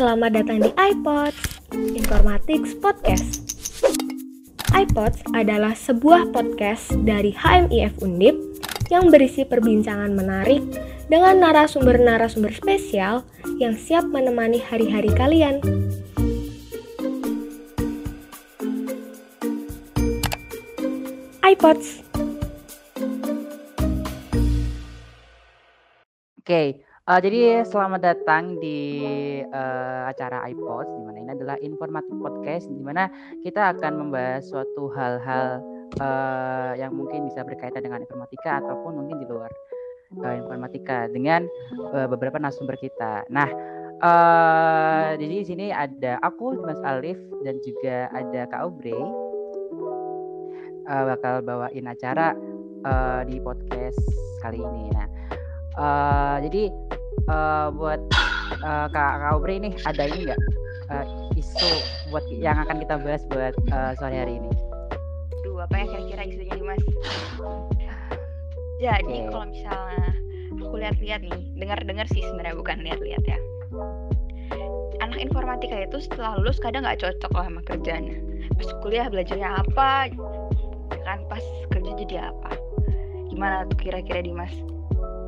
selamat datang di iPods, Informatics Podcast. iPods adalah sebuah podcast dari HMIF Undip yang berisi perbincangan menarik dengan narasumber-narasumber spesial yang siap menemani hari-hari kalian. iPods. Oke, okay. uh, jadi selamat datang di uh, acara iPod, di mana ini adalah informatif podcast, di mana kita akan membahas suatu hal-hal uh, yang mungkin bisa berkaitan dengan informatika ataupun mungkin di luar uh, informatika dengan uh, beberapa narasumber kita. Nah, uh, jadi di sini ada aku Mas Alif dan juga ada Kak Aubrey uh, bakal bawain acara uh, di podcast kali ini. Nah, uh, jadi uh, buat uh, Kak, Kak Aubrey ini ada ini enggak uh, isu buat yang akan kita bahas buat uh, sore hari ini? Duh, apa yang kira-kira isunya nih Mas? Jadi okay. kalau misalnya aku lihat-lihat nih, dengar-dengar sih sebenarnya bukan lihat-lihat ya. Anak informatika itu setelah lulus kadang nggak cocok lah sama kerjanya. Pas kuliah belajarnya apa, kan pas kerja jadi apa? Gimana tuh kira-kira Dimas?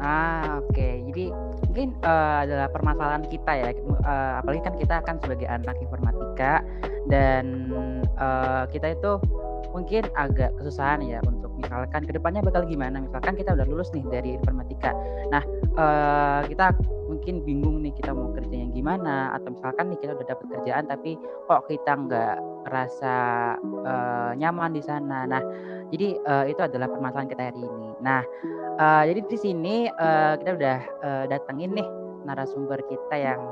Ah, oke. Okay. Jadi mungkin uh, adalah permasalahan kita ya. Uh, apalagi kan kita akan sebagai anak informatika dan uh, kita itu mungkin agak kesusahan ya untuk misalkan ke depannya bakal gimana. Misalkan kita udah lulus nih dari informatika. Nah uh, kita mungkin bingung nih kita mau kerja yang gimana atau misalkan nih kita udah dapat kerjaan tapi kok kita nggak rasa uh, nyaman di sana. Nah jadi uh, itu adalah permasalahan kita hari ini. Nah Uh, jadi di sini uh, kita udah uh, datengin nih narasumber kita yang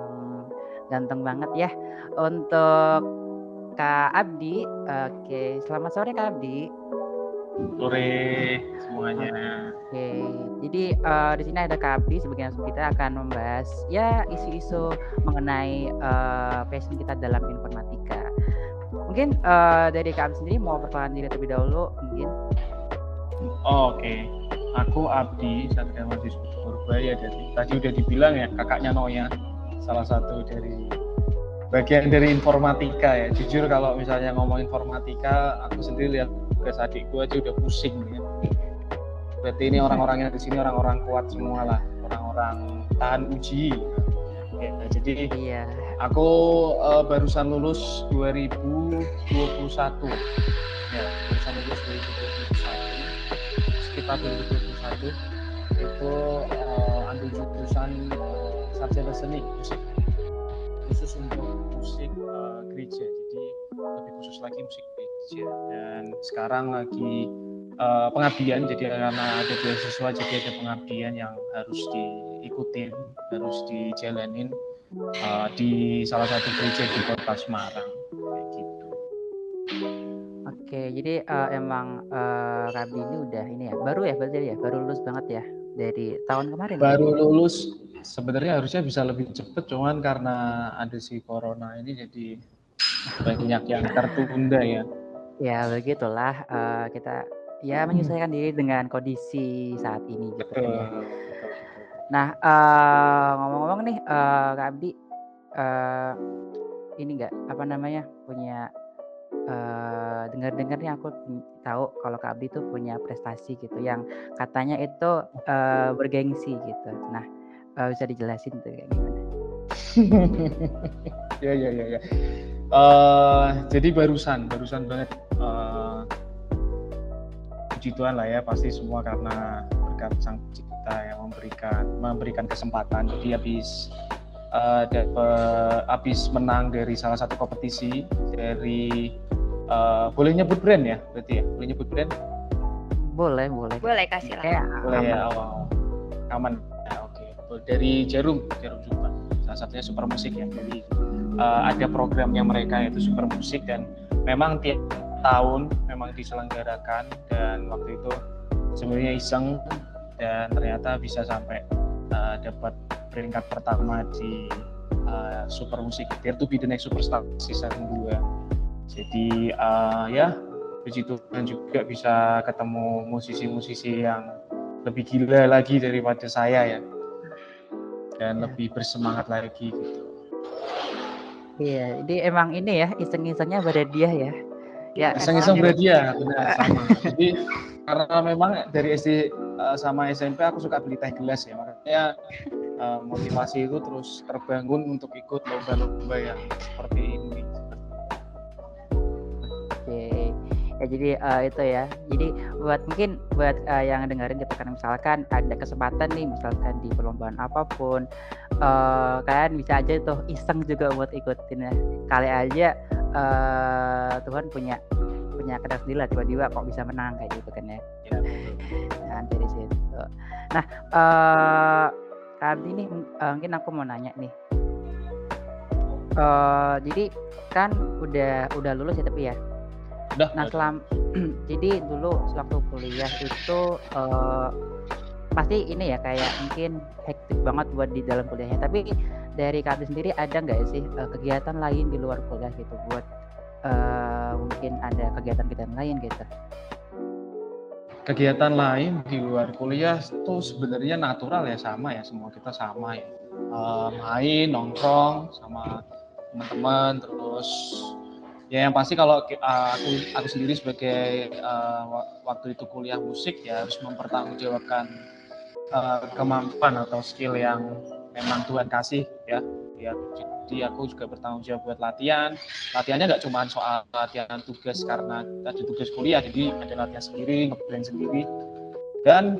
ganteng banget ya untuk Kak Abdi. Oke, selamat sore Kak Abdi. Sore semuanya. Oke, jadi uh, di sini ada Kak Abdi sebagai narasumber kita akan membahas ya isu-isu mengenai uh, passion kita dalam informatika. Mungkin uh, dari Kak Abdi sendiri mau perkenalan diri terlebih dahulu mungkin. Oh, Oke. Okay aku Abdi Satria Mahasiswa Purbaya. Dari tadi udah dibilang ya kakaknya Noya salah satu dari bagian dari informatika ya. Jujur kalau misalnya ngomong informatika aku sendiri lihat ke adikku aja udah pusing ya. Berarti ini orang-orangnya di sini orang-orang kuat semua lah orang-orang tahan uji. Ya, jadi iya. aku uh, barusan lulus 2021 ya barusan lulus 2021 sekitar 2021 itu uh, ambil jurusan uh, sarjana seni musik khusus untuk musik uh, gereja jadi lebih khusus lagi musik gereja dan sekarang lagi uh, pengabdian jadi karena ada beasiswa jadi ada pengabdian yang harus diikutin harus dijalanin uh, di salah satu gereja di kota Semarang. Oke, jadi uh, emang uh, Rabi ini udah ini ya baru ya berarti ya baru lulus banget ya dari tahun kemarin. Ya? Baru ya? lulus sebenarnya harusnya bisa lebih cepet cuman karena ada si corona ini jadi banyak yang tertunda ya. Ya begitulah uh, kita ya menyesuaikan diri dengan kondisi saat ini gitu betul, ya. Nah uh, ngomong-ngomong nih uh, Kak Abdi uh, ini enggak apa namanya punya uh, dengar-dengar nih aku tahu kalau Kak Abdi tuh punya prestasi gitu yang katanya itu uh, bergengsi gitu. Nah uh, bisa dijelasin tuh kayak gimana? ya ya ya ya. Jadi barusan barusan banget uh, Tuhan lah ya pasti semua karena berkat Sang Pencipta yang memberikan memberikan kesempatan. Jadi habis uh, dapat habis menang dari salah satu kompetisi dari uh, boleh nyebut brand ya berarti ya? Boleh nyebut brand? Boleh boleh. Boleh kasih lah. Boleh ya oh, aman. Dari Jarum Jarum Jumpa salah satunya Super Musik ya. Jadi uh, ada programnya mereka yaitu Super Musik dan memang tiap tahun memang diselenggarakan dan waktu itu sebenarnya iseng dan ternyata bisa sampai uh, dapat peringkat pertama di uh, Super Musik Dare to be the next superstar season 2 jadi uh, ya puji Tuhan juga bisa ketemu musisi-musisi yang lebih gila lagi daripada saya ya dan lebih bersemangat lagi gitu. Iya, jadi emang ini ya iseng-isengnya pada dia ya. Ya, iseng-iseng pada dia, benar sama. jadi karena memang dari SD uh, sama SMP aku suka beli teh gelas ya, makanya uh, motivasi itu terus terbangun untuk ikut lomba-lomba yang seperti ini. Oke. Ya jadi uh, itu ya. Jadi buat mungkin buat uh, yang dengerin gitu kan misalkan ada kesempatan nih misalkan di perlombaan apa pun uh, kalian bisa aja tuh iseng juga buat ikutin ya. Kali aja uh, Tuhan punya punya kedas sendiri tiba-tiba kok bisa menang kayak gitu kan ya, ya nah dari situ. Nah uh, kali ini uh, mungkin aku mau nanya nih uh, jadi kan udah udah lulus ya tapi ya Udah. Nah, selam jadi dulu waktu kuliah itu uh, pasti ini ya kayak mungkin hektik banget buat di dalam kuliahnya. Tapi dari kalian sendiri ada nggak sih uh, kegiatan lain di luar kuliah gitu buat uh, mungkin ada kegiatan-kegiatan lain gitu? Kegiatan lain di luar kuliah itu sebenarnya natural ya sama ya semua kita sama ya. Uh, main nongkrong sama teman-teman terus ya yang pasti kalau uh, aku aku sendiri sebagai uh, waktu itu kuliah musik ya harus mempertanggungjawabkan uh, kemampuan atau skill yang memang Tuhan kasih ya ya jadi aku juga bertanggung jawab buat latihan. Latihannya nggak cuma soal latihan tugas karena ada tugas kuliah jadi ada latihan sendiri ngeband sendiri. Dan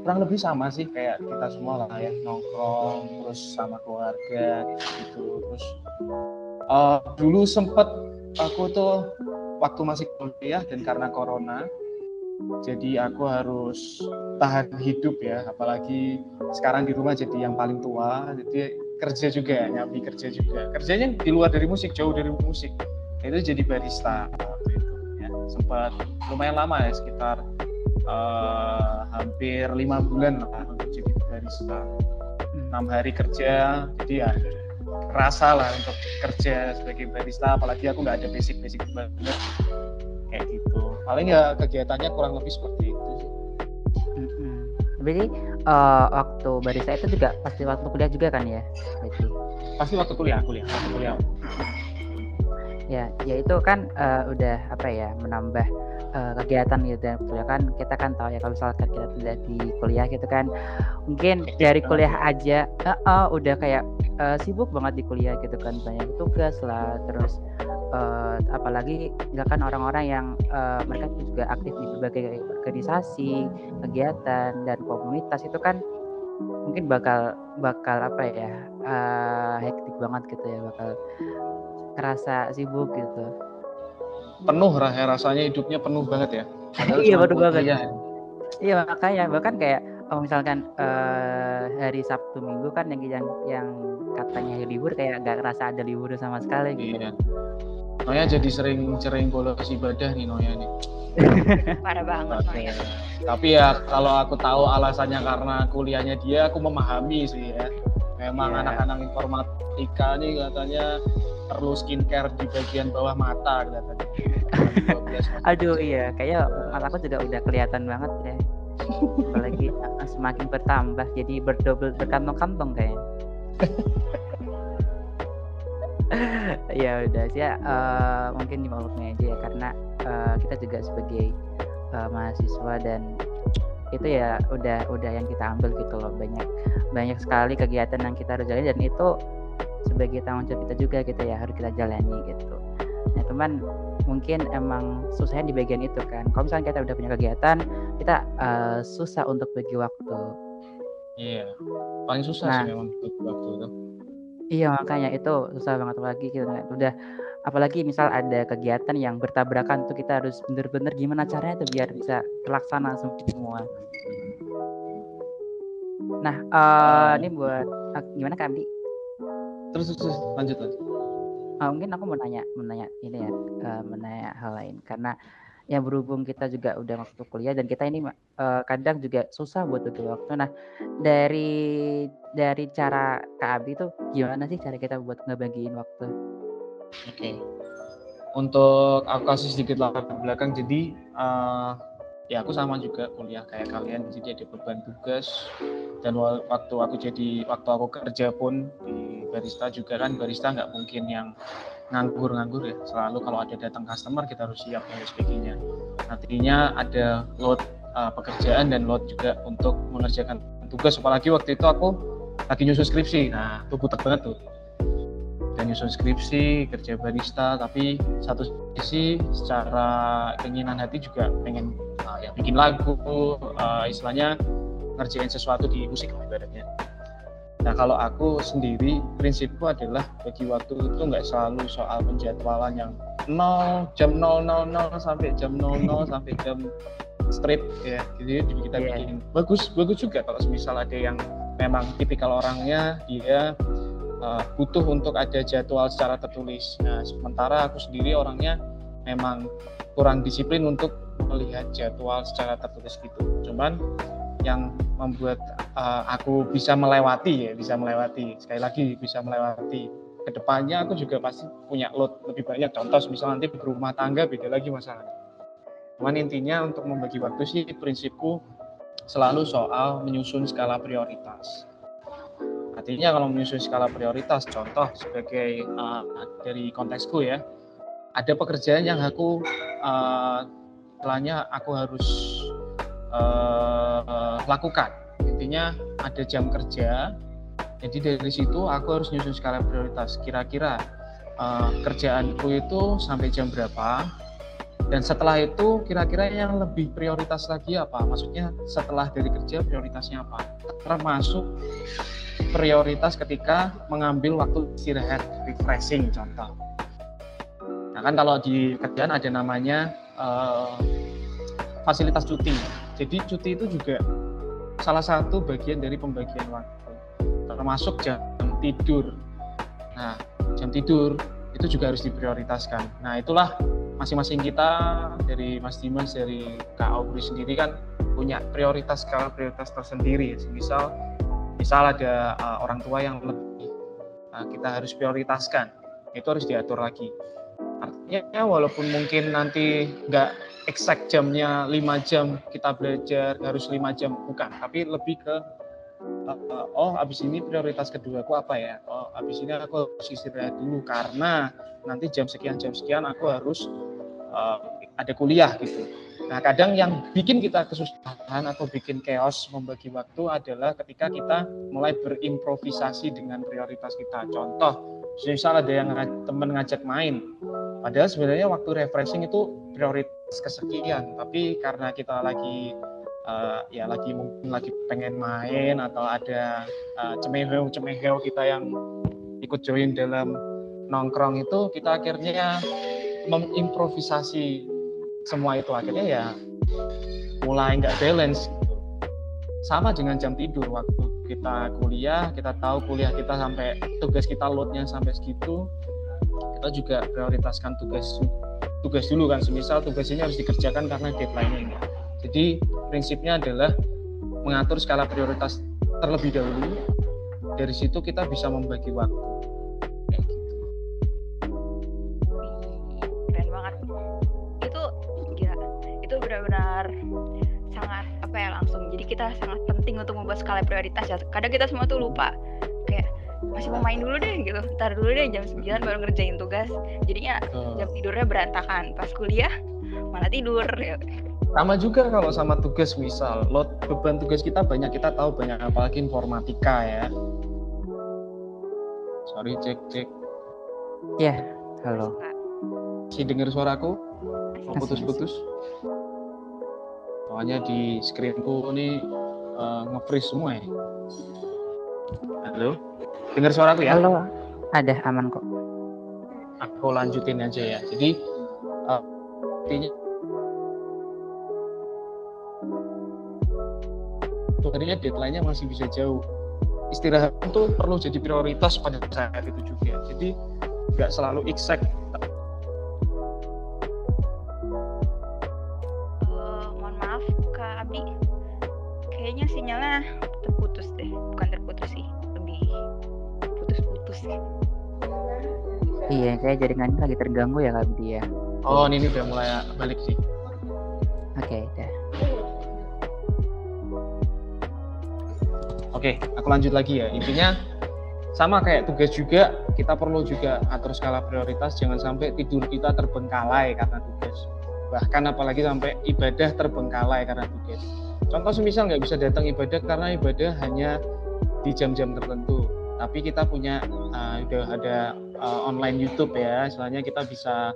kurang lebih sama sih kayak kita semua lah ya nongkrong terus sama keluarga gitu. Terus uh, dulu sempet aku tuh waktu masih kuliah dan karena corona jadi aku harus tahan hidup ya. Apalagi sekarang di rumah jadi yang paling tua jadi kerja juga ya nyambi kerja juga. Kerjanya di luar dari musik jauh dari musik. Itu jadi barista waktu itu ya. Sempat lumayan lama ya sekitar uh, hampir lima bulan lah untuk jadi barista. Enam hari kerja jadi ya rasa lah untuk kerja sebagai barista apalagi aku nggak ada basic-basic banget. Kayak gitu. Paling ya kegiatannya kurang lebih seperti itu sih. Jadi uh, waktu barista itu juga pasti waktu kuliah juga kan ya? Berarti. Pasti waktu kuliah, kuliah, waktu kuliah. Ya, ya itu kan uh, udah apa ya menambah uh, kegiatan gitu dan kuliah kan kita kan tahu ya kalau misalkan kita tidak di kuliah gitu kan mungkin dari kuliah aja uh, uh, udah kayak uh, sibuk banget di kuliah gitu kan banyak tugas lah terus uh, apalagi misalkan orang-orang yang uh, mereka juga aktif di berbagai organisasi kegiatan dan komunitas itu kan mungkin bakal bakal apa ya uh, hektik banget gitu ya bakal kerasa sibuk gitu. Penuh rasanya hidupnya penuh banget ya. Iya penuh banget. ya. iya makanya bahkan kayak oh, misalkan uh, hari Sabtu Minggu kan yang yang yang katanya libur kayak nggak ngerasa ada libur sama sekali gitu. Iya. Noya jadi sering-sering bolos ibadah nih Noya nih. Parah banget Noya. Tapi ya kalau aku tahu alasannya karena kuliahnya dia, aku memahami sih ya. Memang anak anak-anak informatika nih katanya perlu skincare di bagian bawah mata katanya. Aduh iya, kayak mataku juga udah kelihatan banget ya. Apalagi semakin bertambah jadi berdobel berkantong-kantong kayaknya. ya udah sih ya uh, mungkin dimaklumi aja ya karena uh, kita juga sebagai uh, mahasiswa dan itu ya udah udah yang kita ambil gitu loh banyak banyak sekali kegiatan yang kita harus jalani dan itu sebagai tanggung jawab kita juga gitu ya harus kita jalani gitu nah teman mungkin emang susahnya di bagian itu kan kalau misalnya kita udah punya kegiatan kita uh, susah untuk bagi waktu Iya, paling susah nah, sih memang waktu itu. Iya makanya itu susah banget lagi gitu kan. Udah apalagi misal ada kegiatan yang bertabrakan tuh kita harus bener-bener gimana caranya tuh biar bisa terlaksana semua. Nah, uh, ini buat uh, gimana Kak? Terus terus lanjut lanjut. Uh, mungkin aku mau nanya, mau nanya ini ya, uh, menanya hal lain karena yang berhubung kita juga udah masuk kuliah dan kita ini uh, kadang juga susah buat bagi waktu. Nah, dari dari cara Kak Abi itu gimana sih cara kita buat ngebagiin waktu? Oke. Okay. Untuk aku kasih sedikit latar belakang, jadi uh, ya aku sama juga kuliah kayak kalian, jadi ada beban tugas dan waktu aku jadi waktu aku kerja pun di barista juga kan barista nggak mungkin yang nganggur-nganggur ya. Selalu kalau ada datang customer kita harus siap dan sebagainya artinya ada load uh, pekerjaan dan load juga untuk mengerjakan tugas. Apalagi waktu itu aku lagi nyusun skripsi. Nah itu butek banget tuh. Dan nyusun skripsi kerja barista tapi satu sisi secara keinginan hati juga pengen uh, ya bikin lagu uh, istilahnya ngerjain sesuatu di musik ibaratnya Nah kalau aku sendiri prinsipku adalah bagi waktu itu nggak selalu soal penjadwalan yang 0 jam 000 sampai jam 00 sampai jam straight ya. Jadi kita yeah. bikin. Bagus bagus juga kalau misal ada yang memang tipikal orangnya dia uh, butuh untuk ada jadwal secara tertulis. Nah sementara aku sendiri orangnya memang kurang disiplin untuk melihat jadwal secara tertulis gitu. Cuman yang membuat uh, aku bisa melewati ya bisa melewati. Sekali lagi bisa melewati ke depannya aku juga pasti punya load lebih banyak. Contoh misalnya nanti berumah tangga beda lagi masalahnya cuman intinya untuk membagi waktu sih prinsipku selalu soal menyusun skala prioritas. Artinya kalau menyusun skala prioritas contoh sebagai uh, dari konteksku ya ada pekerjaan yang aku uh, aku harus uh, lakukan. Intinya ada jam kerja, jadi dari situ aku harus nyusun skala prioritas. Kira-kira uh, kerjaanku itu sampai jam berapa, dan setelah itu kira-kira yang lebih prioritas lagi apa? Maksudnya setelah dari kerja prioritasnya apa? Termasuk prioritas ketika mengambil waktu istirahat refreshing contoh. Nah kan kalau di kerjaan ada namanya uh, fasilitas cuti. Jadi cuti itu juga salah satu bagian dari pembagian waktu, termasuk jam tidur. Nah, jam tidur itu juga harus diprioritaskan. Nah, itulah masing-masing kita dari Mas Dimas, dari Kak Aubry sendiri kan punya prioritas skala prioritas tersendiri. Misal, misal ada uh, orang tua yang lebih uh, kita harus prioritaskan, itu harus diatur lagi. Artinya walaupun mungkin nanti nggak exact jamnya 5 jam kita belajar harus lima jam bukan. Tapi lebih ke uh, oh abis ini prioritas kedua aku apa ya? Oh abis ini aku harus istirahat dulu karena nanti jam sekian jam sekian aku harus uh, ada kuliah gitu nah kadang yang bikin kita kesusahan atau bikin chaos membagi waktu adalah ketika kita mulai berimprovisasi dengan prioritas kita. Contoh misal ada yang teman ngajak main padahal sebenarnya waktu refreshing itu prioritas kesekian tapi karena kita lagi uh, ya lagi mungkin lagi pengen main atau ada uh, cemeheu cemeheu kita yang ikut join dalam nongkrong itu kita akhirnya mengimprovisasi semua itu akhirnya ya mulai nggak balance gitu. sama dengan jam tidur waktu kita kuliah kita tahu kuliah kita sampai tugas kita loadnya sampai segitu kita juga prioritaskan tugas tugas dulu kan. Semisal tugas ini harus dikerjakan karena deadline ini. Jadi prinsipnya adalah mengatur skala prioritas terlebih dahulu. Dari situ kita bisa membagi waktu kita sangat penting untuk membuat skala prioritas ya. Kadang kita semua tuh lupa masih mau main dulu deh gitu. Ntar dulu deh jam 9 baru ngerjain tugas. Jadinya jam tidurnya berantakan. Pas kuliah malah tidur ya. sama juga kalau sama tugas misal load beban tugas kita banyak kita tahu banyak apalagi informatika ya. Sorry cek cek. Ya halo. Si dengar suaraku? Putus-putus soalnya di screenku ini uh, nge-freeze semua ya halo Dengar suara aku ya? Halo. Ada aman kok. Aku lanjutin aja ya. Jadi uh, intinya sebenarnya deadline-nya masih bisa jauh. Istirahat itu perlu jadi prioritas pada saat itu juga. Jadi nggak selalu exact. Kayak jaringannya lagi terganggu ya Kak Budi ya. Oh, ini udah mulai balik sih. Oke, okay, dah. Oke, aku lanjut lagi ya. Intinya sama kayak tugas juga kita perlu juga atur skala prioritas jangan sampai tidur kita terbengkalai karena tugas bahkan apalagi sampai ibadah terbengkalai karena tugas contoh semisal nggak bisa datang ibadah karena ibadah hanya di jam-jam tertentu tapi kita punya uh, udah ada uh, online YouTube ya, istilahnya kita bisa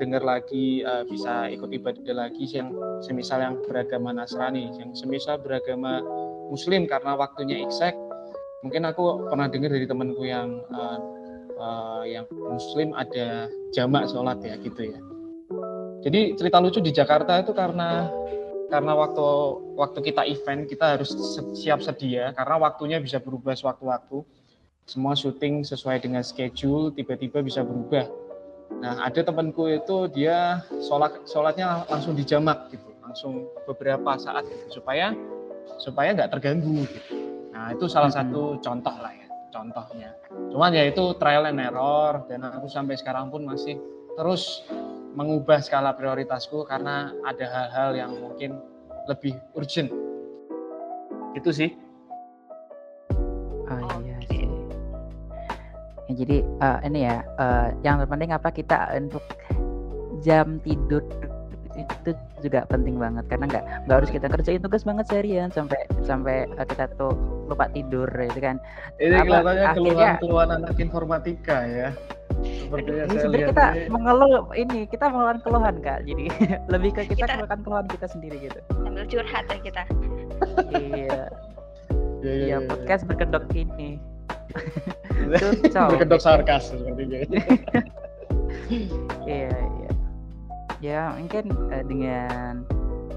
dengar lagi, uh, bisa ikut ibadah lagi yang semisal yang beragama Nasrani, yang semisal beragama Muslim karena waktunya exact. Mungkin aku pernah dengar dari temanku yang uh, uh, yang Muslim ada jamak sholat ya gitu ya. Jadi cerita lucu di Jakarta itu karena karena waktu waktu kita event kita harus siap sedia karena waktunya bisa berubah sewaktu-waktu semua syuting sesuai dengan schedule tiba-tiba bisa berubah. Nah ada temanku itu dia sholat sholatnya langsung dijamak gitu langsung beberapa saat gitu supaya supaya nggak terganggu gitu. Nah itu salah satu contoh lah ya contohnya. Cuman ya itu trial and error dan aku sampai sekarang pun masih terus mengubah skala prioritasku karena ada hal-hal yang mungkin lebih urgent. Itu sih Ya, jadi uh, ini ya uh, yang terpenting apa kita untuk jam tidur itu juga penting banget. Karena nggak nggak harus kita kerjain tugas banget seharian sampai sampai uh, kita tuh lupa tidur itu kan. Ini apa, kelihatannya keluhan-keluhan anak informatika ya. Sepertinya saya lihat kita ini... mengeluh ini kita mengeluarkan keluhan kak. Jadi lebih ke kita, kita mengeluarkan keluhan kita sendiri gitu. Sambil curhat ya kita. Iya. Iya, iya, iya podcast iya. berkedok ini berkedok sarkas sepertinya iya iya. Ya mungkin uh, dengan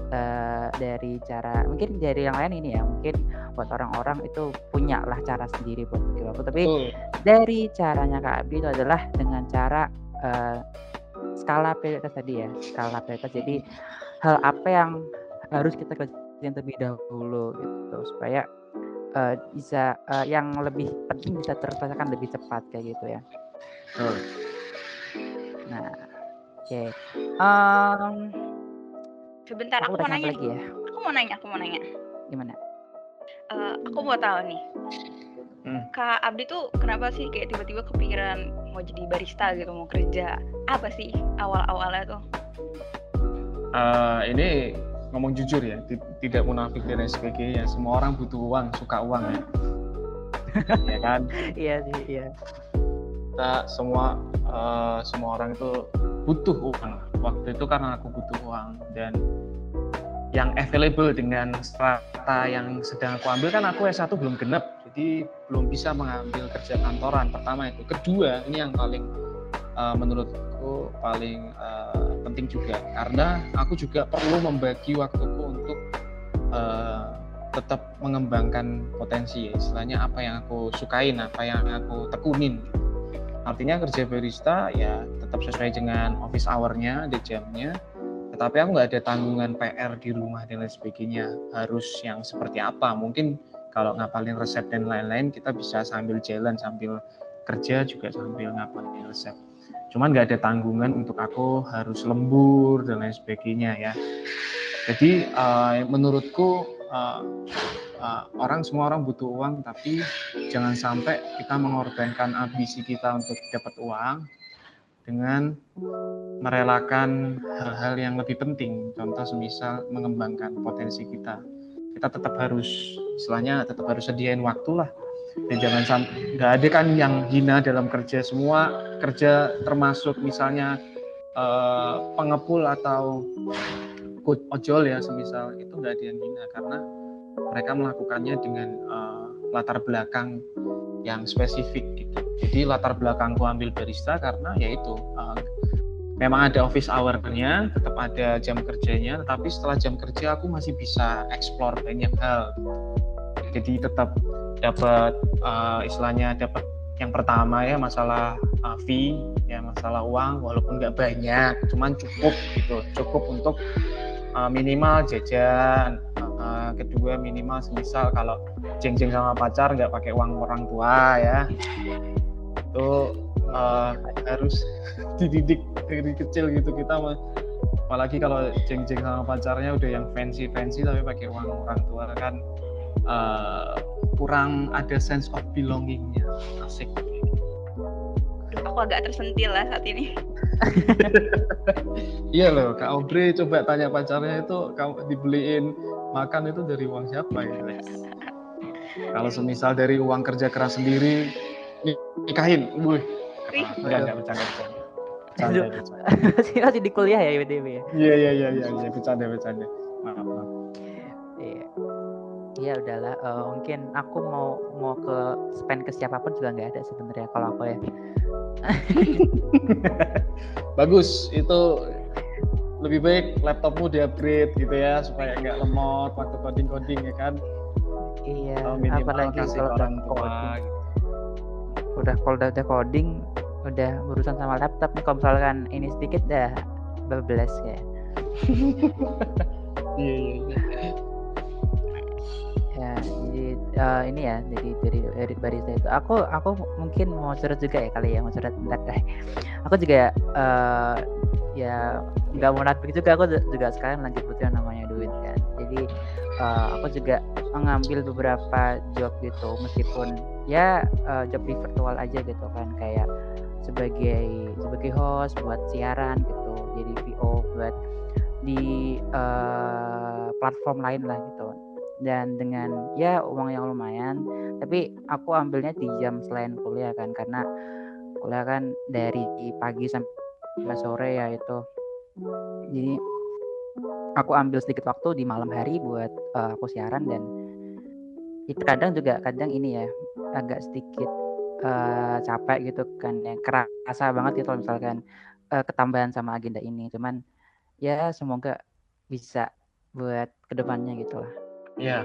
uh, dari cara mungkin dari yang lain ini ya mungkin buat orang-orang itu punya lah cara sendiri buat waktu tapi dari caranya Kak Abi itu adalah dengan cara uh, skala prioritas tadi ya skala prioritas. Jadi hal apa yang harus kita kerjain terlebih dahulu gitu supaya uh, bisa uh, yang lebih penting bisa terselesaikan lebih cepat kayak gitu ya. Oh. Nah, oke. Okay. Um, Sebentar, aku, aku mau nanya. Lagi ya. Aku mau nanya, aku mau nanya. Gimana? Uh, aku mau tahu nih. Hmm. Kak Abdi tuh kenapa sih kayak tiba-tiba kepikiran mau jadi barista gitu, mau kerja? Apa sih awal-awalnya tuh? Uh, ini ngomong jujur ya, tidak munafik dan sebagainya. Semua orang butuh uang, suka uang ya. ya kan? Iya sih, iya. Kita semua uh, semua orang itu butuh uang. Waktu itu karena aku butuh uang dan yang available dengan strata yang sedang aku ambil kan aku S1 belum genap jadi belum bisa mengambil kerja kantoran pertama itu kedua ini yang paling uh, paling uh, penting juga. Karena aku juga perlu membagi waktuku untuk uh, tetap mengembangkan potensi. Ya istilahnya apa yang aku sukain apa yang aku tekunin. Artinya kerja barista ya tetap sesuai dengan office hournya ada jamnya. Tetapi aku nggak ada tanggungan PR di rumah dan lain sebagainya. Harus yang seperti apa? Mungkin kalau ngapalin resep dan lain-lain kita bisa sambil jalan sambil kerja juga sambil ngapalin resep cuman nggak ada tanggungan untuk aku harus lembur dan lain sebagainya ya. Jadi uh, menurutku uh, uh, orang semua orang butuh uang tapi jangan sampai kita mengorbankan ambisi kita untuk dapat uang dengan merelakan hal-hal yang lebih penting. Contoh semisal mengembangkan potensi kita. Kita tetap harus istilahnya tetap harus sediain waktu lah dan jangan sampai nggak ada kan yang hina dalam kerja. Semua kerja termasuk misalnya uh, pengepul atau ojol ya semisal. Itu nggak ada yang hina karena mereka melakukannya dengan uh, latar belakang yang spesifik gitu. Jadi latar belakangku ambil barista karena yaitu uh, memang ada office hour-nya, tetap ada jam kerjanya, tetapi setelah jam kerja aku masih bisa explore banyak hal. Jadi tetap dapat uh, istilahnya dapat yang pertama ya masalah uh, fee ya masalah uang walaupun nggak banyak cuman cukup gitu. Cukup untuk uh, minimal jajan uh, kedua minimal semisal kalau jeng-jeng sama pacar nggak pakai uang orang tua ya. Itu uh, harus dididik dari kecil gitu kita apalagi kalau jeng-jeng sama pacarnya udah yang fancy fancy tapi pakai uang orang tua kan uh, kurang ada sense of belongingnya asik aku agak tersentil lah saat ini. iya loh Kak Aubrey coba tanya pacarnya itu kamu dibeliin makan itu dari uang siapa ya kalau semisal dari uang kerja keras sendiri nikahin wih Wih. bercanda bercanda bercanda bercanda bercanda. masih masih di kuliah ya BTW ya. iya iya iya iya iya, bercanda bercanda maaf maaf Iya. Iya udahlah. eh, mungkin aku mau mau ke spend ke siapa pun juga nggak ada sebenarnya kalau aku ya. bagus itu lebih baik laptopmu di upgrade gitu ya supaya nggak lemot waktu coding coding ya kan Iya. Minimal apalagi kasih kalau udah coding, gitu. udah kalau udah, udah coding udah urusan sama laptop nih kalau misalkan ini sedikit dah bablas ya. iya iya iya Ya, jadi eh, ini ya, jadi dari dari barista itu, aku aku mungkin mau curhat juga ya kali ya, mau curhat bentar deh. Aku juga eh ya nggak mau nafik juga, aku ju- juga sekarang lagi butuh yang namanya duit kan. Jadi eh, aku juga mengambil beberapa job gitu, meskipun ya eh, job di virtual aja gitu kan, kayak sebagai sebagai host buat siaran gitu, jadi VO buat di eh, platform lain lah gitu dan dengan ya uang yang lumayan tapi aku ambilnya di jam selain kuliah kan karena kuliah kan dari pagi sampai sore ya itu. Jadi aku ambil sedikit waktu di malam hari buat eh, aku siaran dan itu kadang juga kadang ini ya agak sedikit eh, capek gitu kan yang kerasa banget kalau misalkan eh, ketambahan sama agenda ini. Cuman ya semoga bisa buat ke depannya gitu lah Ya,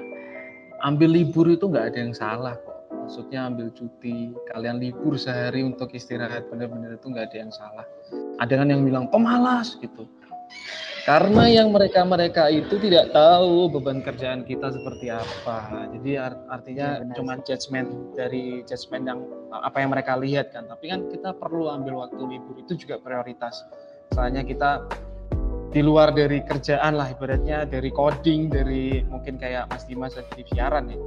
ambil libur itu nggak ada yang salah kok. Maksudnya ambil cuti, kalian libur sehari untuk istirahat bener-bener itu nggak ada yang salah. Ada kan yang bilang pemalas gitu. Karena yang mereka-mereka itu tidak tahu beban kerjaan kita seperti apa. Jadi art- artinya benar cuma judgement dari judgement yang apa yang mereka lihat kan. Tapi kan kita perlu ambil waktu libur itu juga prioritas. Soalnya kita di luar dari kerjaan lah ibaratnya dari coding dari mungkin kayak Mas Dimas di siaran ya.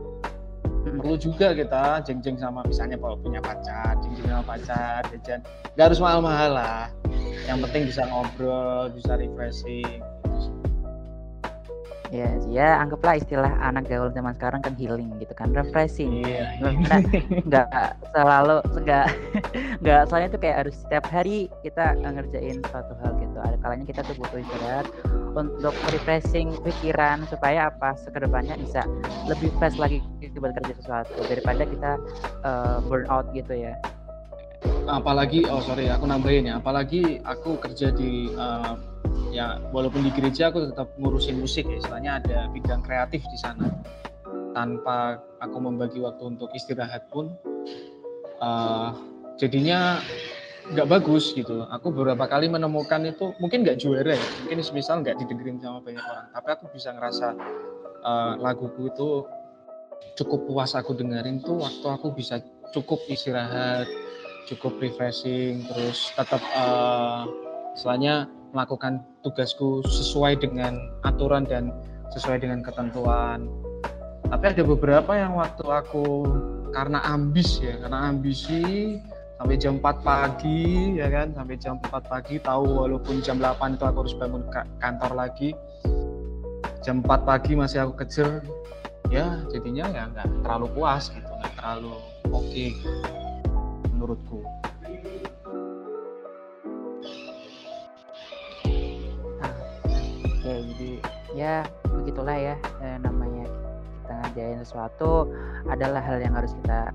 Mm. perlu juga kita jeng-jeng sama misalnya kalau punya pacar jeng-jeng sama pacar jajan. Nggak harus mahal-mahal lah. Yang penting bisa ngobrol bisa refreshing. Gitu sih. ya ya anggaplah istilah anak gaul zaman sekarang kan healing gitu kan refreshing. Iya Karena nggak selalu nggak nggak soalnya tuh kayak harus setiap hari kita ngerjain suatu hal gitu ada kalanya kita tuh butuh istirahat untuk refreshing pikiran supaya apa? Sekedepannya bisa lebih fresh lagi buat kerja sesuatu daripada kita eh, burn out gitu ya. Apalagi oh sorry aku nambahin ya. Apalagi aku kerja di eh, ya walaupun di gereja aku tetap ngurusin musik ya. Istilahnya ada bidang kreatif di sana. Tanpa aku membagi waktu untuk istirahat pun eh, jadinya nggak bagus gitu. Aku beberapa kali menemukan itu mungkin nggak juara ya mungkin misal nggak didengerin sama banyak orang tapi aku bisa ngerasa eh, laguku itu cukup puas aku dengerin tuh waktu aku bisa cukup istirahat cukup refreshing terus tetap uh, istilahnya melakukan tugasku sesuai dengan aturan dan sesuai dengan ketentuan. Tapi ada beberapa yang waktu aku karena ambis ya karena ambisi sampai jam 4 pagi ya kan? Sampai jam 4 pagi tahu walaupun jam 8 itu aku harus bangun ka- kantor lagi. Jam 4 pagi masih aku kejar. Ya jadinya ya nggak terlalu puas gitu nggak terlalu oke menurutku. Oke, jadi ya begitulah ya eh, namanya kita ngerjain sesuatu adalah hal yang harus kita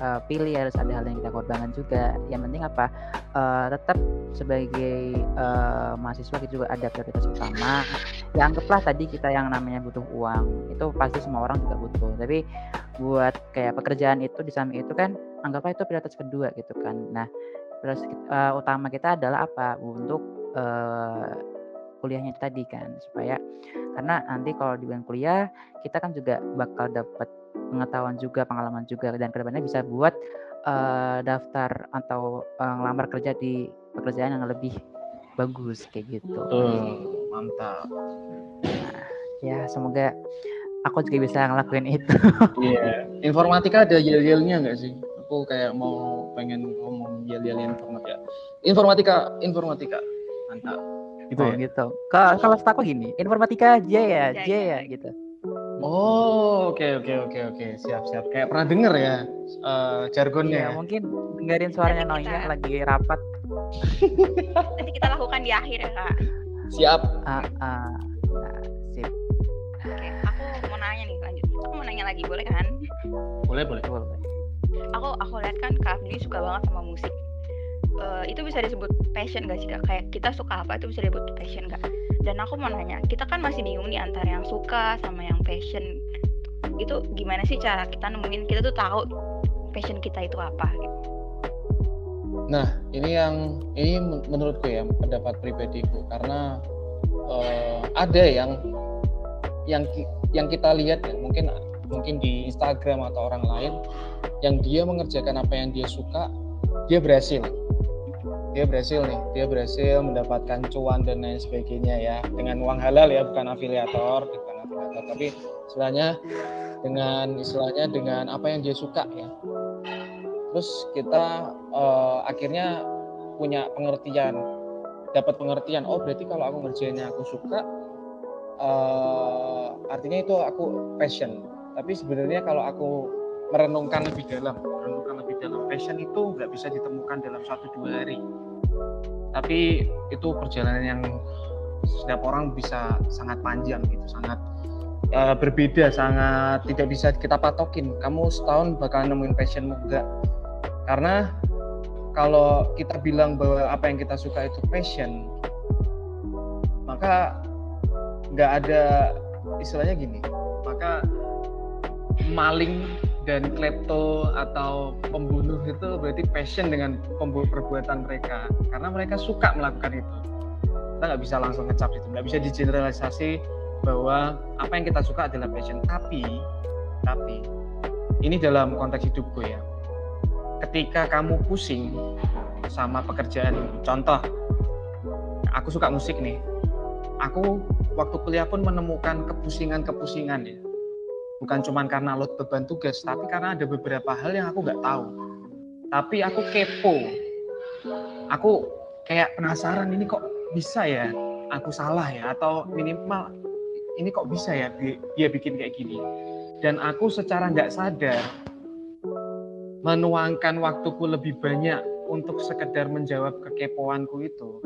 eh, pilih, harus ada hal yang kita korbankan juga. Yang penting apa? Eh, tetap sebagai eh, mahasiswa kita juga ada prioritas utama. Ya anggaplah tadi kita yang namanya butuh uang, itu pasti semua orang juga butuh. Tapi buat kayak pekerjaan itu di samping itu kan anggaplah itu prioritas kedua gitu kan. Nah, prioritas eh, utama kita adalah apa? Untuk eh, kuliahnya tadi kan supaya karena nanti kalau di bulan kuliah kita kan juga bakal dapat pengetahuan juga pengalaman juga dan ke depannya bisa buat eh, daftar atau eh, ngelamar kerja di pekerjaan yang lebih bagus kayak gitu tuh mantap ya semoga aku juga bisa ngelakuin itu Iya. Informatika ada yel-yelnya nggak sih? Aku kayak mau pengen ngomong yel-yel informatika. Informatika, informatika. Mantap. Gitu oh, ya? gitu Ka- kalau setahu aku gini informatika Jaya Jaya. Jaya gitu Oh, oke oke oke oke. Siap siap. Kayak pernah denger ya eh, jargonnya. Iya, ya? mungkin dengerin suaranya Nanti Noya kita- lagi rapat Nanti kita lakukan di akhir ya kak. Siap. ah ah. Nah, sip Oke, aku mau nanya nih lanjut. Aku mau nanya lagi, boleh kan? Boleh boleh. boleh Aku aku lihat kan Kak Abdi suka banget sama musik. Eh, itu bisa disebut passion gak sih kak? Kayak kita suka apa itu bisa disebut passion gak? Dan aku mau nanya, kita kan masih bingung nih antara yang suka sama yang passion. Itu gimana sih cara kita nemuin kita tuh tahu passion kita itu apa? Nah, ini yang ini men- menurutku ya pendapat pribadiku karena eh, ada yang yang yang kita lihat ya mungkin mungkin di Instagram atau orang lain yang dia mengerjakan apa yang dia suka, dia berhasil. Dia berhasil nih, dia berhasil mendapatkan cuan dan lain sebagainya ya. Dengan uang halal ya, bukan afiliator, bukan afiliator, tapi istilahnya dengan istilahnya dengan apa yang dia suka ya. Terus kita eh, akhirnya punya pengertian dapat pengertian oh berarti kalau aku ngerjainnya aku suka eh, artinya itu aku passion. Tapi sebenarnya kalau aku merenungkan lebih dalam merenungkan lebih dalam passion itu nggak bisa ditemukan dalam satu dua hari tapi itu perjalanan yang setiap orang bisa sangat panjang gitu sangat eh, berbeda sangat tidak bisa kita patokin. Kamu setahun bakal nemuin passionmu enggak. Karena kalau kita bilang bahwa apa yang kita suka itu passion maka nggak ada istilahnya gini maka maling dan klepto atau pembunuh itu berarti passion dengan pembu- perbuatan mereka. Karena mereka suka melakukan itu. Kita nggak bisa langsung ngecap itu. Nggak bisa digeneralisasi bahwa apa yang kita suka adalah passion. Tapi tapi ini dalam konteks hidupku ya. Ketika kamu pusing sama pekerjaan contoh aku suka musik nih. Aku waktu kuliah pun menemukan kepusingan-kepusingan ya bukan cuma karena load beban tugas tapi karena ada beberapa hal yang aku nggak tahu. Tapi aku kepo. Aku kayak penasaran ini kok bisa ya aku salah ya? Atau minimal ini kok bisa ya di- dia bikin kayak gini? Dan aku secara nggak sadar menuangkan waktuku lebih banyak untuk sekedar menjawab kekepoanku itu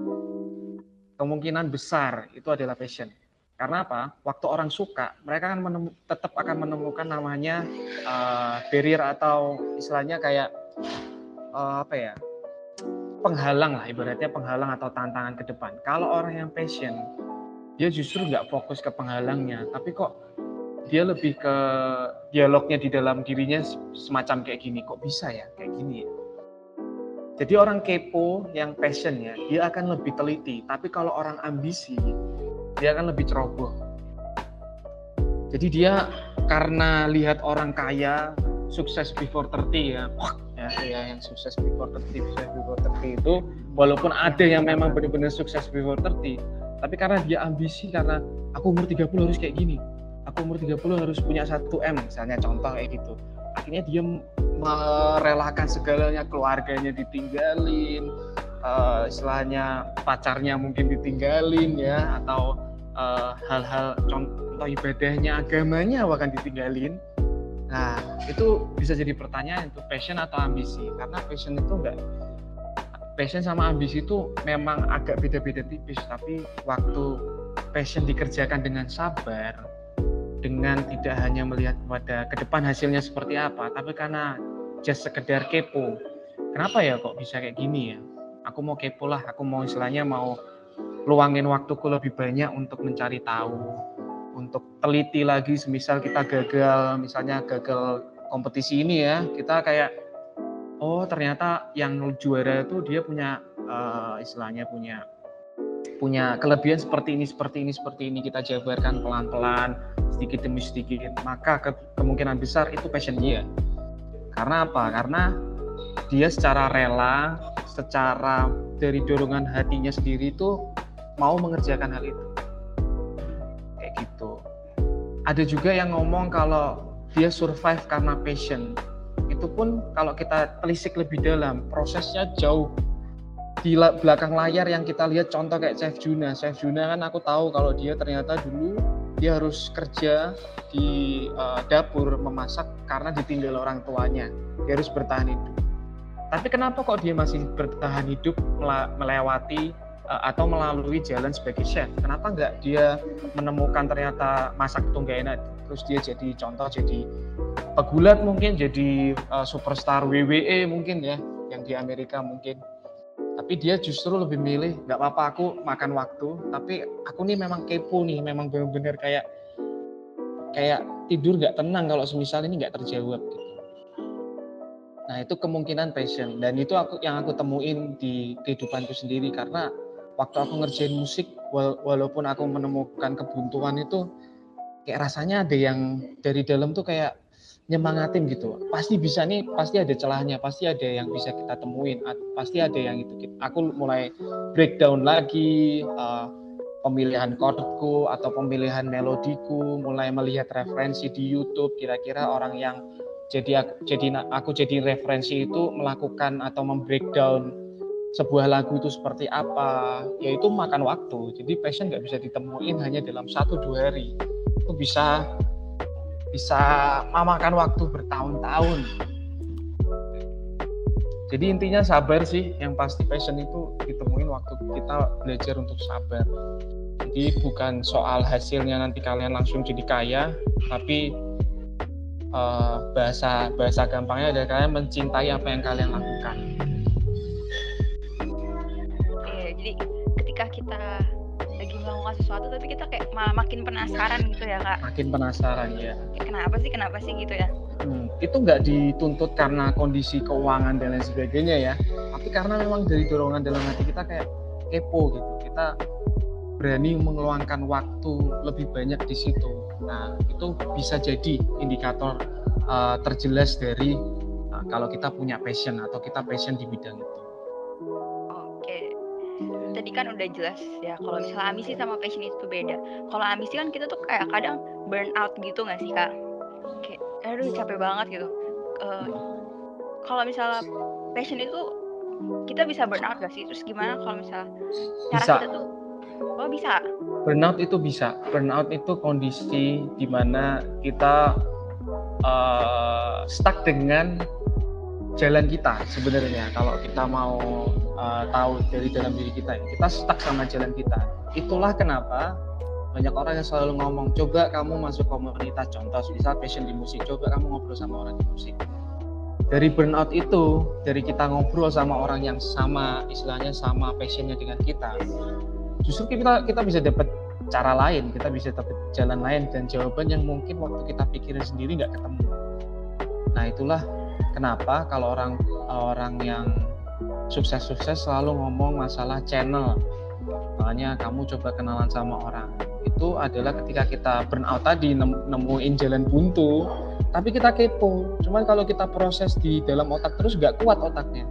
kemungkinan besar itu adalah passion karena apa? Waktu orang suka mereka kan menemu- tetap akan menemukan namanya eh, barrier atau istilahnya kayak eh, apa ya? Penghalang lah ibaratnya penghalang atau tantangan ke depan. Kalau orang yang passion dia justru nggak fokus ke penghalangnya tapi kok dia lebih ke dialognya di dalam dirinya semacam kayak gini kok bisa ya? Kayak gini ya. Jadi orang kepo yang passion ya dia akan lebih teliti. Tapi kalau orang ambisi dia akan lebih ceroboh. Jadi dia karena lihat orang kaya sukses before 30 ya ya, ya yang sukses before 30 sukses before 30 itu walaupun ada yang memang benar-benar sukses before 30 tapi karena dia ambisi karena aku umur 30 harus kayak gini aku umur 30 harus punya 1 M misalnya contoh kayak gitu. Akhirnya dia merelakan segalanya keluarganya ditinggalin eh, istilahnya pacarnya mungkin ditinggalin ya atau eh, hal-hal contoh ibadahnya agamanya bahkan ditinggalin. Nah itu bisa jadi pertanyaan itu passion atau ambisi. Karena passion itu enggak passion sama ambisi itu memang agak beda-beda tipis. Tapi waktu passion dikerjakan dengan sabar dengan tidak hanya melihat pada ke depan hasilnya seperti apa tapi karena just sekedar kepo. Kenapa ya kok bisa kayak gini ya? Aku mau kepo lah aku mau istilahnya mau luangin waktuku lebih banyak untuk mencari tahu untuk teliti lagi. Semisal kita gagal misalnya gagal kompetisi ini ya kita kayak oh ternyata yang juara itu dia punya eh, istilahnya punya punya kelebihan seperti ini seperti ini seperti ini. Kita jabarkan pelan-pelan sedikit demi sedikit. Maka ke- kemungkinan besar itu passion dia. Karena apa? Karena dia secara rela secara dari dorongan hatinya sendiri itu mau mengerjakan hal itu. Kayak gitu. Ada juga yang ngomong kalau dia survive karena passion. Itu pun kalau kita telisik lebih dalam prosesnya jauh. Di belakang layar yang kita lihat contoh kayak Chef Juna. Chef Juna kan aku tahu kalau dia ternyata dulu dia harus kerja di uh, dapur memasak karena ditinggal orang tuanya. Dia harus bertahan hidup. Tapi kenapa kok dia masih bertahan hidup melewati atau melalui jalan sebagai chef. Kenapa nggak dia menemukan ternyata masak itu nggak enak? Terus dia jadi contoh jadi pegulat mungkin jadi uh, superstar WWE mungkin ya yang di Amerika mungkin. Tapi dia justru lebih milih nggak apa-apa aku makan waktu. Tapi aku nih memang kepo nih memang benar-benar kayak kayak tidur nggak tenang kalau semisal ini nggak terjawab gitu. Nah itu kemungkinan passion. Dan itu aku yang aku temuin di kehidupanku sendiri karena waktu aku ngerjain musik walaupun aku menemukan kebuntuan itu kayak rasanya ada yang dari dalam tuh kayak nyemangatin gitu. Pasti bisa nih pasti ada celahnya pasti ada yang bisa kita temuin pasti ada yang itu aku mulai breakdown lagi uh, pemilihan chordku atau pemilihan melodiku mulai melihat referensi di YouTube kira-kira orang yang jadi aku jadi aku jadi referensi itu melakukan atau membreakdown sebuah lagu itu seperti apa yaitu makan waktu jadi passion nggak bisa ditemuin hanya dalam satu dua hari itu bisa bisa memakan waktu bertahun-tahun. Jadi intinya sabar sih, yang pasti passion itu ditemuin waktu kita belajar untuk sabar. Jadi bukan soal hasilnya nanti kalian langsung jadi kaya, tapi uh, bahasa bahasa gampangnya adalah kalian mencintai apa yang kalian lakukan. Jadi ketika kita melakukan sesuatu tapi kita kayak malah makin penasaran gitu ya kak. Makin penasaran ya. Kayak kenapa sih kenapa sih gitu ya? Hmm, itu nggak dituntut karena kondisi keuangan dan lain sebagainya ya. Tapi karena memang dari dorongan dalam hati kita kayak kepo gitu. Kita berani mengeluangkan waktu lebih banyak di situ. Nah itu bisa jadi indikator uh, terjelas dari uh, kalau kita punya passion atau kita passion di bidang itu tadi kan udah jelas ya kalau misalnya ambisi sama passion itu beda. Kalau ambisi kan kita tuh kayak kadang burn out gitu nggak sih kak? Kayak aduh capek banget gitu. Uh, kalau misalnya passion itu kita bisa burn out gak sih? Terus gimana kalau misalnya cara bisa. kita tuh? Oh bisa. Burnout itu bisa. Burnout itu kondisi di mana kita uh, stuck dengan jalan kita sebenarnya kalau kita mau uh, tahu dari dalam diri kita. Kita stuck sama jalan kita. Itulah kenapa banyak orang yang selalu ngomong, coba kamu masuk komunitas contoh, misal passion di musik, coba kamu ngobrol sama orang di musik. Dari burnout itu, dari kita ngobrol sama orang yang sama, istilahnya sama passionnya dengan kita, justru kita kita bisa dapat cara lain, kita bisa dapat jalan lain dan jawaban yang mungkin waktu kita pikirin sendiri nggak ketemu. Nah itulah kenapa kalau orang orang yang sukses-sukses selalu ngomong masalah channel? Makanya kamu coba kenalan sama orang. Itu adalah ketika kita burn out tadi nemuin jalan buntu. Tapi kita kepo. Cuman kalau kita proses di dalam otak terus gak kuat otaknya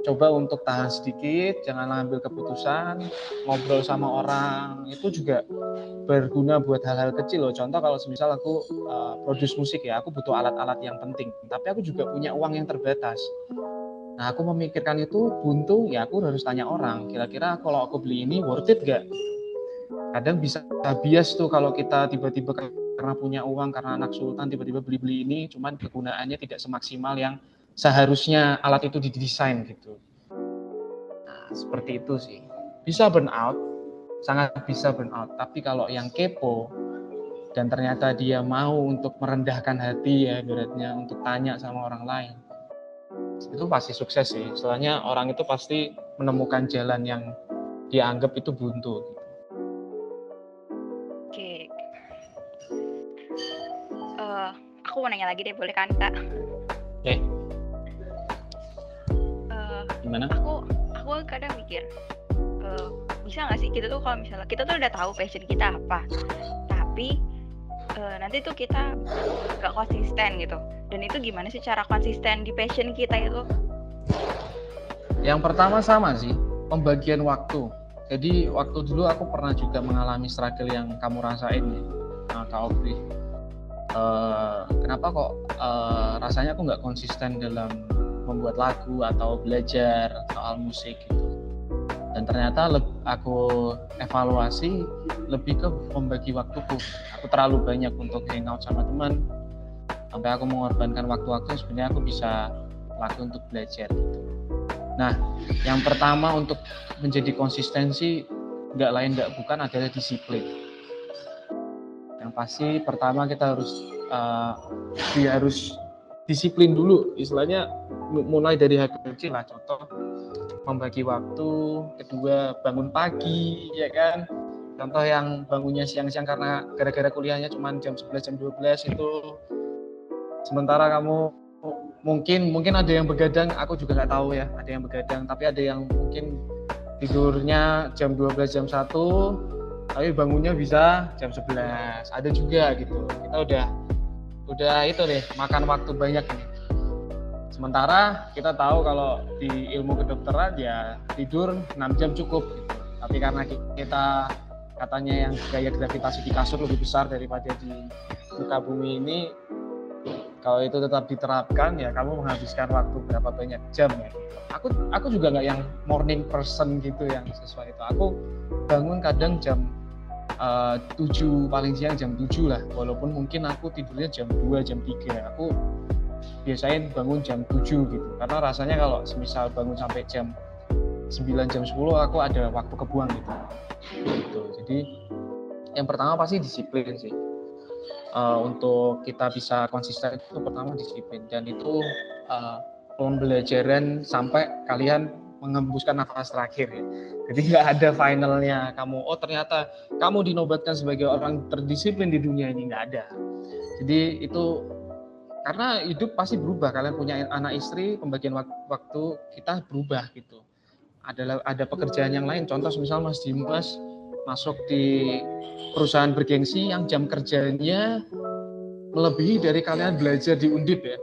coba untuk tahan sedikit jangan ambil keputusan ngobrol sama orang. Itu juga berguna buat hal-hal kecil loh. Contoh kalau semisal aku uh, produce musik ya aku butuh alat-alat yang penting. Tapi aku juga punya uang yang terbatas. Nah aku memikirkan itu buntu ya aku harus tanya orang kira-kira kalau aku beli ini worth it gak? Kadang bisa bias tuh kalau kita tiba-tiba karena punya uang karena anak sultan tiba-tiba beli-beli ini cuman kegunaannya tidak semaksimal yang seharusnya alat itu didesain gitu. Nah, seperti itu sih. Bisa burn out, sangat bisa burn out. Tapi kalau yang kepo dan ternyata dia mau untuk merendahkan hati ya beratnya untuk tanya sama orang lain itu pasti sukses sih. Soalnya orang itu pasti menemukan jalan yang dianggap itu buntu. Oke. Uh, aku mau nanya lagi deh, boleh kan kak? Oke. Gimana? Aku aku kadang mikir, uh, bisa nggak sih kita tuh kalau misalnya kita tuh udah tahu passion kita apa, tapi uh, nanti tuh kita nggak konsisten gitu. Dan itu gimana sih cara konsisten di passion kita itu? Yang pertama sama sih pembagian waktu. Jadi waktu dulu aku pernah juga mengalami struggle yang kamu rasain ya uh, Kak Aubrey uh, kenapa kok uh, rasanya aku nggak konsisten dalam membuat lagu atau belajar soal musik gitu dan ternyata aku evaluasi lebih ke membagi waktuku aku terlalu banyak untuk hangout sama teman sampai aku mengorbankan waktu-waktu sebenarnya aku bisa lagi untuk belajar gitu. Nah, yang pertama untuk menjadi konsistensi nggak lain nggak bukan adalah disiplin. Yang pasti pertama kita harus uh, dia harus disiplin dulu, istilahnya mulai dari hal kecil lah. Contoh membagi waktu, kedua bangun pagi, ya kan. Contoh yang bangunnya siang-siang karena gara-gara kuliahnya cuma jam 11 jam 12 itu sementara kamu mungkin mungkin ada yang begadang aku juga nggak tahu ya ada yang begadang tapi ada yang mungkin tidurnya jam 12 jam 1 tapi bangunnya bisa jam 11 ada juga gitu kita udah udah itu deh makan waktu banyak nih sementara kita tahu kalau di ilmu kedokteran ya tidur 6 jam cukup gitu. Tapi karena kita katanya yang gaya gravitasi di kasur lebih besar daripada di muka bumi ini kalau itu tetap diterapkan ya kamu menghabiskan waktu berapa banyak jam ya. Aku aku juga nggak yang morning person gitu yang sesuai itu. Aku bangun kadang jam eh, 7 paling siang jam 7 lah. Walaupun mungkin aku tidurnya jam 2 jam 3 aku biasanya bangun jam 7 gitu. Karena rasanya kalau semisal bangun sampai jam 9 jam 10 aku ada waktu kebuang gitu. Gitu. Jadi yang pertama pasti disiplin sih. Uh, untuk kita bisa konsisten itu pertama disiplin. Dan itu uh, pembelajaran sampai kalian mengembuskan nafas terakhir ya. Jadi nggak ada finalnya kamu oh ternyata kamu dinobatkan sebagai orang terdisiplin di dunia ini nggak ada. Jadi itu karena hidup pasti berubah. Kalian punya anak istri, pembagian waktu kita berubah gitu. Ada ada pekerjaan yang lain. Contoh misal Mas Dimas masuk di perusahaan bergengsi yang jam kerjanya melebihi dari kalian belajar di Undip ya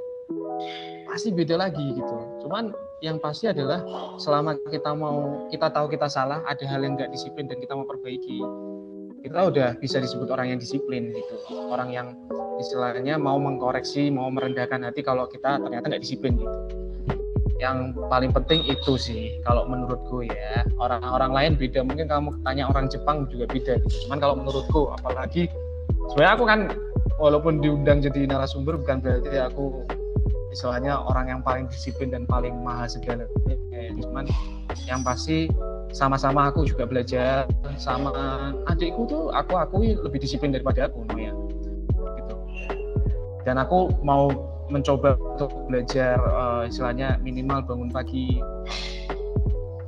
pasti beda lagi gitu cuman yang pasti adalah selama kita mau kita tahu kita salah ada hal yang nggak disiplin dan kita mau perbaiki. Kita udah bisa disebut orang yang disiplin gitu. Orang yang istilahnya mau mengkoreksi mau merendahkan hati kalau kita ternyata nggak disiplin gitu. Yang paling penting itu sih kalau menurutku ya orang-orang lain beda. Mungkin kamu tanya orang Jepang juga beda cuman kalau menurutku apalagi sebenarnya aku kan walaupun diundang jadi narasumber bukan berarti aku istilahnya orang yang paling disiplin dan paling mahal segala. Cuman yang pasti sama-sama aku juga belajar sama adikku tuh aku akui lebih disiplin daripada aku ya gitu. Dan aku mau mencoba untuk belajar uh, istilahnya minimal bangun pagi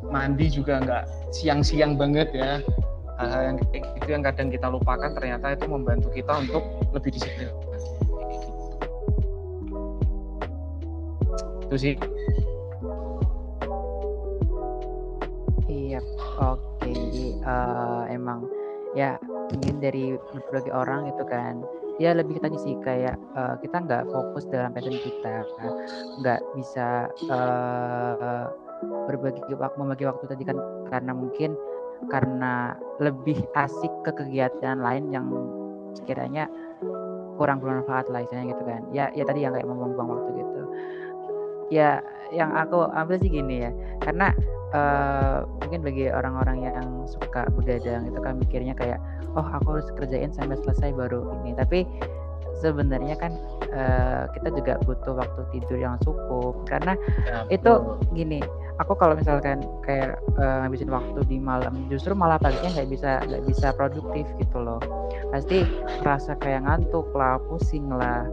mandi juga nggak siang-siang banget ya. Hal-hal yang itu yang kadang kita lupakan ternyata itu membantu kita untuk lebih disiplin itu sih. Iya oke. Uh, emang ya ingin dari berbagai orang itu kan. Ya lebih tadi sih kayak uh, kita nggak fokus dalam passion kita nggak bisa uh, berbagi membagi waktu tadi kan karena mungkin karena lebih asik ke kegiatan lain yang sekiranya kurang bermanfaat lah istilahnya gitu kan. Ya ya tadi yang kayak membuang-buang waktu gitu ya yang aku ambil sih gini ya karena uh, mungkin bagi orang-orang yang suka begadang itu kan mikirnya kayak oh aku harus kerjain sampai selesai baru ini. Tapi sebenarnya kan uh, kita juga butuh waktu tidur yang cukup karena ya, itu gini aku kalau misalkan kayak uh, ngabisin waktu di malam justru malah paginya nggak bisa nggak bisa produktif gitu loh. Pasti rasa kayak ngantuk lah pusing lah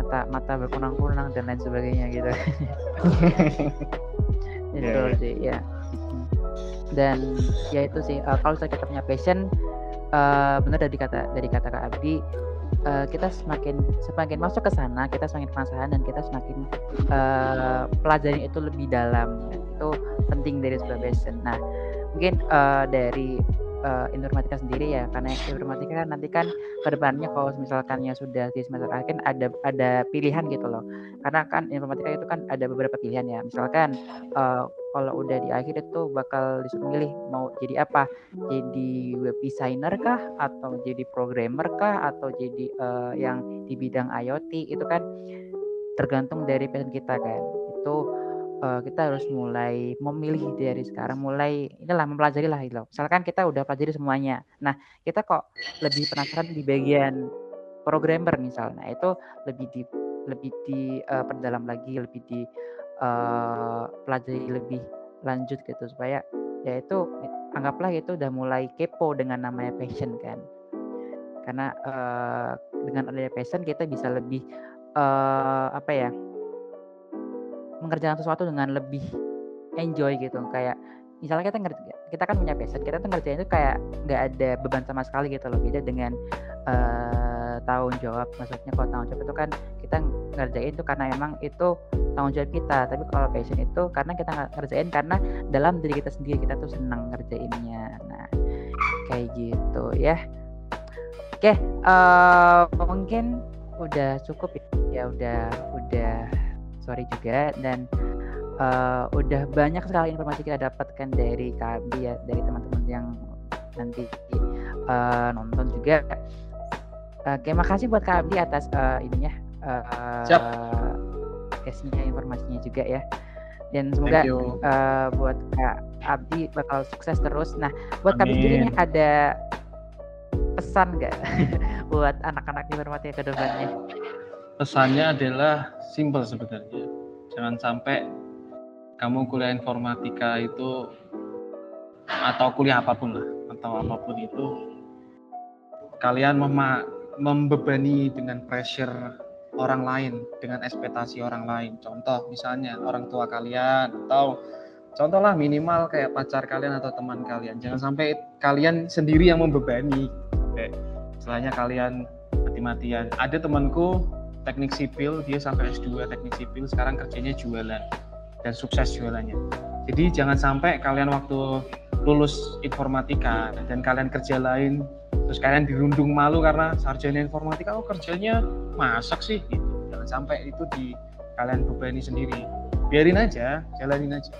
mata mata berkunang-kunang dan lain sebagainya gitu. Itu yeah, yeah. sih ya dan ya itu sih uh, kalau kita punya passion uh, benar dari kata dari kata Kak Abdi uh, kita semakin semakin masuk ke sana kita semakin penasaran dan kita semakin uh, pelajari itu lebih dalam. Itu penting dari sebuah passion. Nah mungkin uh, dari uh, informatika sendiri ya karena informatika kan nanti kan ke depannya kalau misalkannya sudah di semester akhir ada ada pilihan gitu loh. Karena kan informatika itu kan ada beberapa pilihan ya. Misalkan uh, kalau udah di akhir itu bakal disuruh milih mau jadi apa? Jadi web designer kah? Atau jadi programmer kah? Atau jadi uh, yang di bidang IoT itu kan tergantung dari passion kita kan. Itu uh, kita harus mulai memilih dari sekarang mulai inilah mempelajari lah itu misalkan kita udah pelajari semuanya. Nah kita kok lebih penasaran di bagian programmer misalnya itu lebih di lebih di uh, perdalam lagi lebih di uh, pelajari lebih lanjut gitu. Supaya ya itu anggaplah itu udah mulai kepo dengan namanya passion kan. Karena uh, dengan adanya passion kita bisa lebih uh, apa ya mengerjakan sesuatu dengan lebih enjoy gitu. Kayak misalnya kita kita kan punya passion kita tuh ngerjain itu kayak nggak ada beban sama sekali gitu loh. Beda dengan uh, tanggung jawab. Maksudnya kalau tanggung jawab itu kan kita ngerjain itu karena emang itu tanggung jawab kita. Tapi kalau passion itu karena kita ngerjain karena dalam diri kita sendiri kita tuh senang ngerjainnya. Nah kayak gitu ya. Oke uh, mungkin udah cukup ya udah udah sorry juga dan uh, udah banyak sekali informasi kita dapatkan dari kami ya dari teman-teman yang nanti uh, nonton juga. Uh, terima kasih buat Abdi atas uh, ininya uh, Siap. Kesnya, informasinya juga ya. Dan semoga uh, buat Kak Abdi bakal sukses terus. Nah, buat Amin. Kak Abdi ini ada pesan nggak buat anak-anak informatika ke depannya? Pesannya adalah simple sebenarnya. Jangan sampai kamu kuliah informatika itu atau kuliah apa pun lah atau apa pun itu kalian membebani dengan pressure orang lain dengan ekspektasi orang lain. Contoh misalnya orang tua kalian atau contohlah minimal kayak pacar kalian atau teman kalian. Jangan sampai kalian sendiri yang membebani. Sampai istilahnya kalian mati-matian. Ada temanku teknik sipil dia sampai S2 teknik sipil sekarang kerjanya jualan dan sukses jualannya. Jadi jangan sampai kalian waktu lulus informatika dan kalian kerja lain terus kalian dirundung malu karena sarjana informatika oh kerjanya masak sih gitu. Jangan sampai itu di kalian bebani sendiri. Biarin aja, jalanin aja.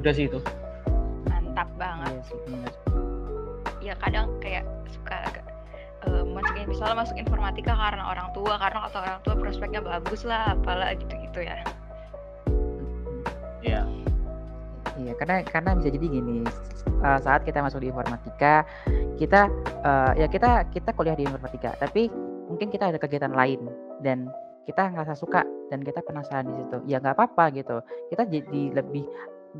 Udah sih itu. Mantap banget. Iya, ya kadang kayak suka agak uh, masukin misalnya masuk informatika karena orang tua karena kata orang tua prospeknya bagus lah apalah gitu-gitu ya. Iya. Iya karena karena bisa jadi gini uh, saat kita masuk di informatika kita uh, ya kita kita kuliah di informatika tapi mungkin kita ada kegiatan lain dan kita ngerasa suka dan kita penasaran di situ. Ya nggak apa-apa gitu. Kita jadi lebih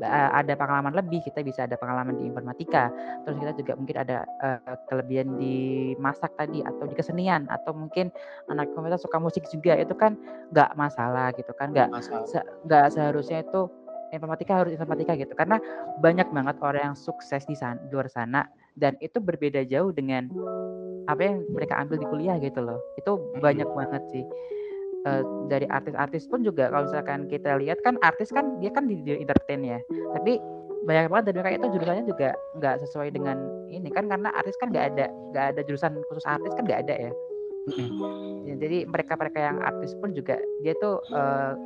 ada pengalaman lebih, kita bisa ada pengalaman di informatika, terus kita juga mungkin ada uh, kelebihan di masak tadi atau di kesenian atau mungkin anak komputer suka musik juga itu kan nggak masalah gitu kan nggak nggak se seharusnya itu informatika harus informatika gitu. Karena banyak banget orang yang sukses di sana di luar sana dan itu berbeda jauh dengan apa yang mereka ambil di kuliah gitu loh. Itu banyak banget sih uh, dari artis-artis pun juga kalau misalkan kita lihat kan artis kan dia kan di, entertain ya. Tapi banyak banget dari mereka itu jurusannya juga nggak sesuai dengan ini kan karena artis kan nggak ada nggak ada jurusan khusus artis kan nggak ada ya Ya, jadi mereka-mereka yang artis pun juga dia tuh uh,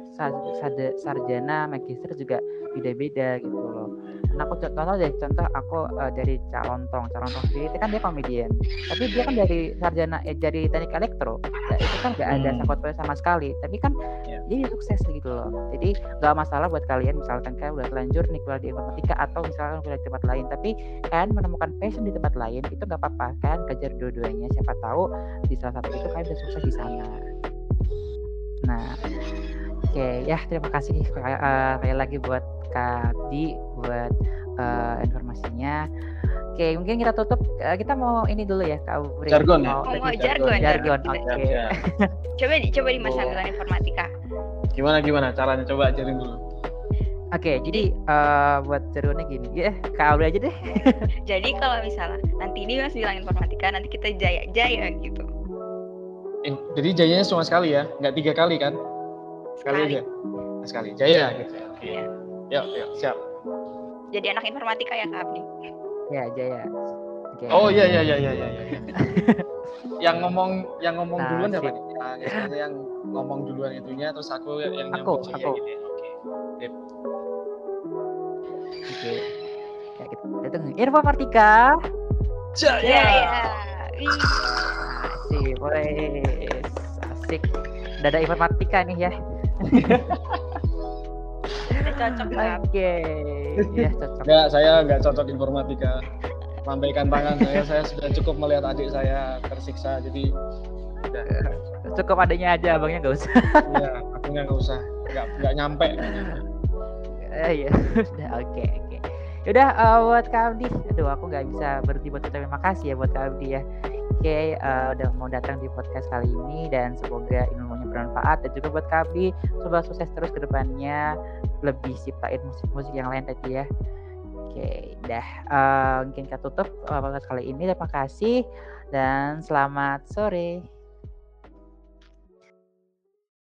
sarjana, magister juga beda-beda gitu loh. Nah aku contoh deh, contoh aku uh, dari Calontong, Calontong sendiri itu kan dia komedian, tapi dia kan dari sarjana eh, dari teknik elektro, nah, itu kan nggak ada hmm. sangkut sama sekali, tapi kan yeah. dia sukses gitu loh. Jadi nggak masalah buat kalian misalkan kalian udah terlanjur nih kuliah di informatika atau misalkan kuliah di tempat lain, tapi kalian menemukan passion di tempat lain itu nggak apa-apa, kalian kejar dua-duanya. Siapa tahu di salah satu itu kalian bisa sukses di sana nah oke okay, ya terima kasih uh, lagi buat Kak Di buat uh, informasinya Oke, okay, mungkin kita tutup. Uh, kita mau ini dulu ya, Kak Ubri. Jargon ya? Oh, mau jargon. Jargon, oke. Okay. coba coba di masa oh. informatika. Gimana gimana caranya? Coba ajarin dulu. Oke, okay, jadi uh, buat jargonnya gini, ya Kak Ubri aja deh. jadi kalau misalnya nanti ini mas bilang informatika, nanti kita jaya jaya gitu. Eh, jadi jayanya cuma sekali ya, nggak tiga kali kan? Sekali, sekali. aja. Nah, sekali. Jaya gitu. Iya. Yuk, yuk, siap. jadi anak informatika ya Kak Abdi? Ya, Jaya. Oke. Oh iya iya iya iya iya. iya. yang ngomong yang ngomong Nah, duluan ya sip. Pak? Yang, ngomong duluan itunya terus aku yang Aku, Jaya aku. gitu ya. Oke. Sip. Oke. Ya, kita, kita tunggu. Info Martika. Jaya. Ya ya. Ih, Asik, boleh. Asik. Udah ada informatika nih ya. cocok. Oke. Ya, cocok. Enggak, saya nggak cocok informatika. Lambaikan tangan saya, saya sudah cukup melihat adik saya tersiksa. Jadi, udah. Cukup adanya aja, abangnya nggak usah. ya, aku nggak usah, nggak nggak nyampe. Eh, iya, udah oke oke. Yaudah eh, buat Kak Abdi, aduh aku nggak bisa berhenti buat ucapin makasih ya buat Kak Abdi ya. Oke, eh, udah mau datang di podcast kali ini dan semoga ilmunya bermanfaat dan juga buat Kak Abdi, semoga sukses terus ke depannya lebih ciptain musik-musik yang lain tadi ya. Oke, dah Eh, mungkin kita tutup podcast kali ini. Terima kasih dan selamat sore.